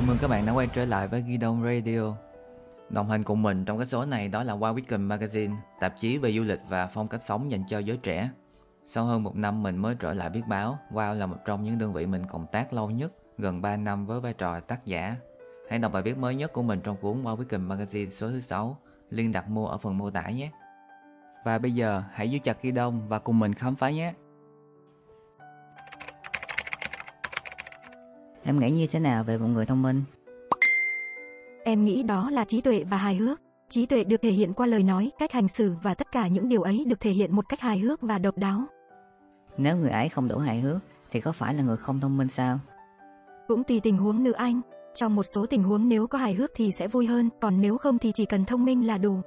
Chào mừng các bạn đã quay trở lại với Ghi Đông Radio. Đồng hành cùng mình trong cái số này đó là Wow Weekend Magazine, tạp chí về du lịch và phong cách sống dành cho giới trẻ. Sau hơn một năm mình mới trở lại viết báo, Wow là một trong những đơn vị mình cộng tác lâu nhất, gần 3 năm với vai trò tác giả. Hãy đọc bài viết mới nhất của mình trong cuốn Wow Weekend Magazine số thứ 6, liên đặt mua ở phần mô tả nhé. Và bây giờ hãy giữ chặt Ghi Đông và cùng mình khám phá nhé. Em nghĩ như thế nào về một người thông minh? Em nghĩ đó là trí tuệ và hài hước. Trí tuệ được thể hiện qua lời nói, cách hành xử và tất cả những điều ấy được thể hiện một cách hài hước và độc đáo. Nếu người ấy không đủ hài hước thì có phải là người không thông minh sao? Cũng tùy tình huống nữ anh. Trong một số tình huống nếu có hài hước thì sẽ vui hơn, còn nếu không thì chỉ cần thông minh là đủ.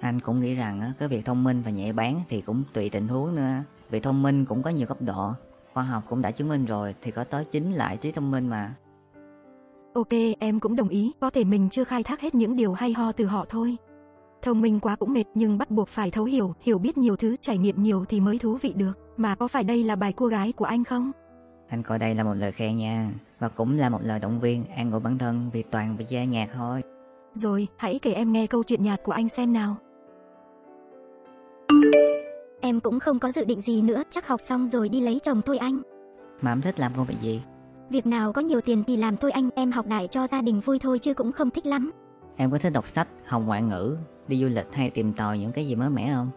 Anh cũng nghĩ rằng cái việc thông minh và nhạy bén thì cũng tùy tình huống nữa. Việc thông minh cũng có nhiều cấp độ. Khoa học cũng đã chứng minh rồi thì có tới chính lại trí thông minh mà. Ok, em cũng đồng ý, có thể mình chưa khai thác hết những điều hay ho từ họ thôi. Thông minh quá cũng mệt nhưng bắt buộc phải thấu hiểu, hiểu biết nhiều thứ, trải nghiệm nhiều thì mới thú vị được. Mà có phải đây là bài cô gái của anh không? Anh coi đây là một lời khen nha. Và cũng là một lời động viên an ủi bản thân vì toàn bị che nhạt thôi. Rồi, hãy kể em nghe câu chuyện nhạt của anh xem nào. Em cũng không có dự định gì nữa, chắc học xong rồi đi lấy chồng thôi anh. Mà em thích làm công việc gì? Việc nào có nhiều tiền thì làm thôi anh, em học đại cho gia đình vui thôi chứ cũng không thích lắm. Em có thích đọc sách, học ngoại ngữ, đi du lịch hay tìm tòi những cái gì mới mẻ không?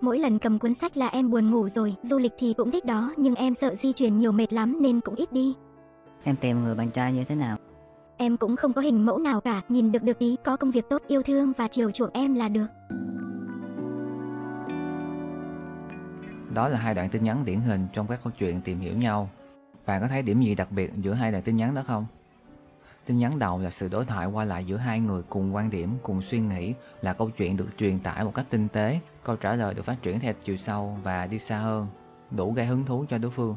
Mỗi lần cầm cuốn sách là em buồn ngủ rồi, du lịch thì cũng thích đó, nhưng em sợ di chuyển nhiều mệt lắm nên cũng ít đi. Em tìm người bạn trai như thế nào? Em cũng không có hình mẫu nào cả, nhìn được được tí, có công việc tốt, yêu thương và chiều chuộng em là được. Đó là hai đoạn tin nhắn điển hình trong các câu chuyện tìm hiểu nhau. Bạn có thấy điểm gì đặc biệt giữa hai đoạn tin nhắn đó không? Tin nhắn đầu là sự đối thoại qua lại giữa hai người cùng quan điểm, cùng suy nghĩ là câu chuyện được truyền tải một cách tinh tế, câu trả lời được phát triển theo chiều sâu và đi xa hơn, đủ gây hứng thú cho đối phương.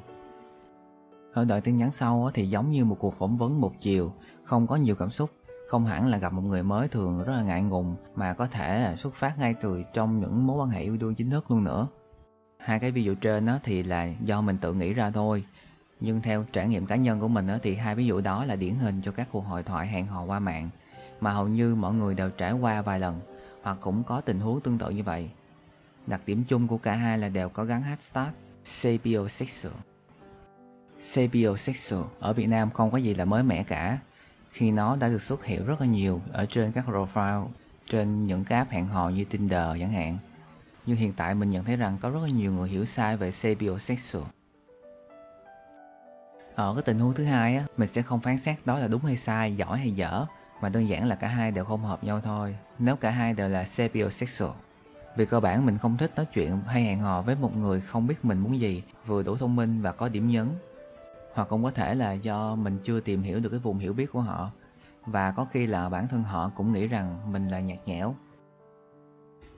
Ở đoạn tin nhắn sau thì giống như một cuộc phỏng vấn một chiều, không có nhiều cảm xúc, không hẳn là gặp một người mới thường rất là ngại ngùng mà có thể xuất phát ngay từ trong những mối quan hệ yêu đương chính thức luôn nữa. Hai cái ví dụ trên đó thì là do mình tự nghĩ ra thôi, nhưng theo trải nghiệm cá nhân của mình đó, thì hai ví dụ đó là điển hình cho các cuộc hội thoại hẹn hò qua mạng mà hầu như mọi người đều trải qua vài lần hoặc cũng có tình huống tương tự như vậy. Đặc điểm chung của cả hai là đều có gắn hashtag sapiosexual. Sapiosexual ở Việt Nam không có gì là mới mẻ cả khi nó đã được xuất hiện rất là nhiều ở trên các profile trên những cái app hẹn hò như Tinder chẳng hạn. Nhưng hiện tại mình nhận thấy rằng có rất là nhiều người hiểu sai về sapiosexual. Ở cái tình huống thứ hai á, mình sẽ không phán xét đó là đúng hay sai, giỏi hay dở, mà đơn giản là cả hai đều không hợp nhau thôi. Nếu cả hai đều là sapiosexual. Vì cơ bản mình không thích nói chuyện hay hẹn hò với một người không biết mình muốn gì, vừa đủ thông minh và có điểm nhấn. Hoặc cũng có thể là do mình chưa tìm hiểu được cái vùng hiểu biết của họ, và có khi là bản thân họ cũng nghĩ rằng mình là nhạt nhẽo.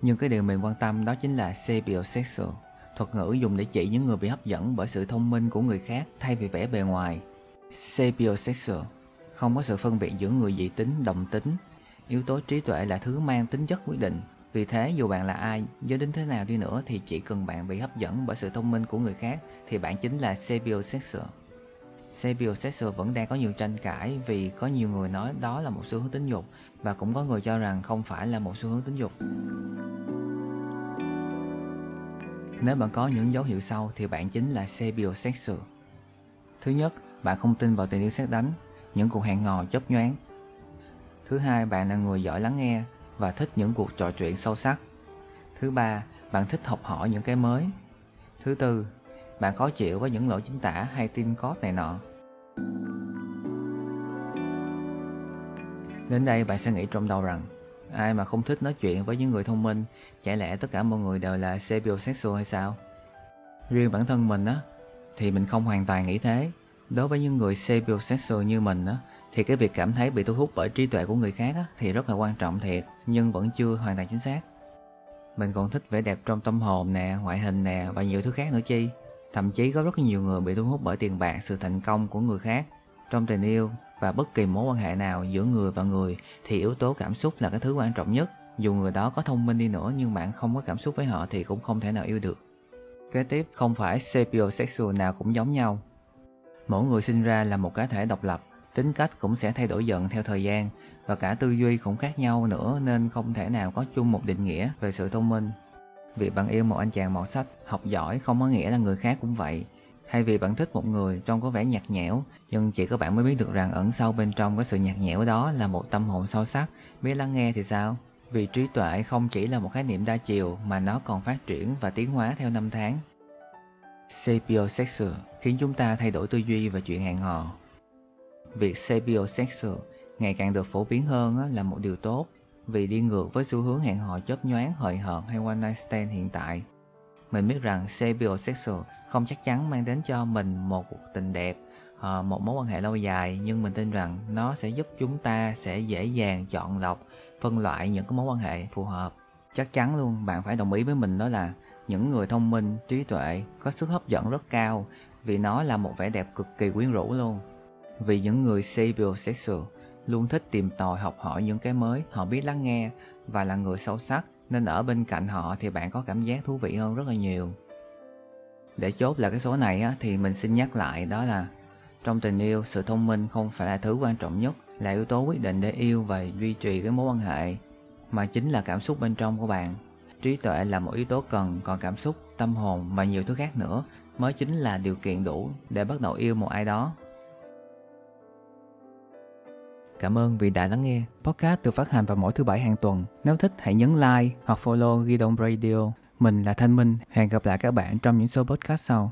Nhưng cái điều mình quan tâm đó chính là sapiosexual thuật ngữ dùng để chỉ những người bị hấp dẫn bởi sự thông minh của người khác thay vì vẻ bề ngoài. Sapiosexual không có sự phân biệt giữa người dị tính, đồng tính. Yếu tố trí tuệ là thứ mang tính chất quyết định. Vì thế dù bạn là ai, giới tính thế nào đi nữa thì chỉ cần bạn bị hấp dẫn bởi sự thông minh của người khác thì bạn chính là sapiosexual. Sapiosexual vẫn đang có nhiều tranh cãi vì có nhiều người nói đó là một xu hướng tính dục và cũng có người cho rằng không phải là một xu hướng tính dục. Nếu bạn có những dấu hiệu sau thì bạn chính là sapiosexual. Thứ nhất, bạn không tin vào tình yêu xét đánh, những cuộc hẹn hò chớp nhoáng. Thứ hai, bạn là người giỏi lắng nghe và thích những cuộc trò chuyện sâu sắc. Thứ ba, bạn thích học hỏi những cái mới. Thứ tư, bạn khó chịu với những lỗi chính tả hay tin code này nọ. Đến đây bạn sẽ nghĩ trong đầu rằng, Ai mà không thích nói chuyện với những người thông minh, Chả lẽ tất cả mọi người đều là sapiosexual hay sao? Riêng bản thân mình á, Thì mình không hoàn toàn nghĩ thế. Đối với những người sapiosexual như mình á, Thì cái việc cảm thấy bị thu hút bởi trí tuệ của người khác á, Thì rất là quan trọng thiệt, Nhưng vẫn chưa hoàn toàn chính xác. Mình còn thích vẻ đẹp trong tâm hồn nè, Ngoại hình nè Và nhiều thứ khác nữa chi. Thậm chí có rất nhiều người bị thu hút bởi tiền bạc Sự thành công của người khác Trong tình yêu và bất kỳ mối quan hệ nào giữa người và người thì yếu tố cảm xúc là cái thứ quan trọng nhất. Dù người đó có thông minh đi nữa nhưng bạn không có cảm xúc với họ thì cũng không thể nào yêu được. Kế tiếp, không phải sapiosexual nào cũng giống nhau. Mỗi người sinh ra là một cá thể độc lập, Tính cách cũng sẽ thay đổi dần theo thời gian và cả tư duy cũng khác nhau nữa nên không thể nào có chung một định nghĩa về sự thông minh. Vì bạn yêu một anh chàng mọt sách, học giỏi không có nghĩa là người khác cũng vậy. Hay vì bạn thích một người trông có vẻ nhạt nhẽo, nhưng chỉ có bạn mới biết được rằng ẩn sâu bên trong cái sự nhạt nhẽo đó là một tâm hồn sâu sắc, biết lắng nghe thì sao? Vì trí tuệ không chỉ là một khái niệm đa chiều mà nó còn phát triển và tiến hóa theo năm tháng. Sapiosexual khiến chúng ta thay đổi tư duy về chuyện hẹn hò. Việc sapiosexual ngày càng được phổ biến hơn là một điều tốt vì đi ngược với xu hướng hẹn hò chớp nhoáng hời hợt hay one night stand hiện tại. Mình biết rằng sapiosexual không chắc chắn mang đến cho mình một cuộc tình đẹp, ờ, một mối quan hệ lâu dài nhưng mình tin rằng nó sẽ giúp chúng ta sẽ dễ dàng chọn lọc, phân loại những cái mối quan hệ phù hợp. Chắc chắn luôn bạn phải đồng ý với mình đó là những người thông minh, trí tuệ có sức hấp dẫn rất cao vì nó là một vẻ đẹp cực kỳ quyến rũ luôn. Vì những người sapiosexual luôn thích tìm tòi học hỏi những cái mới, họ biết lắng nghe và là người sâu sắc nên ở bên cạnh họ thì bạn có cảm giác thú vị hơn rất là nhiều. Để chốt là cái số này á, thì mình xin nhắc lại đó là trong tình yêu sự thông minh không phải là thứ quan trọng nhất, là yếu tố quyết định để yêu và duy trì cái mối quan hệ mà chính là cảm xúc bên trong của bạn. Trí tuệ là một yếu tố cần, còn cảm xúc, tâm hồn và nhiều thứ khác nữa mới chính là điều kiện đủ để bắt đầu yêu một ai đó. Cảm ơn vì đã lắng nghe. Podcast được phát hành vào mỗi thứ bảy hàng tuần. Nếu thích, hãy nhấn like hoặc follow ghi đông Radio. Mình là Thanh Minh. Hẹn gặp lại các bạn trong những số podcast sau.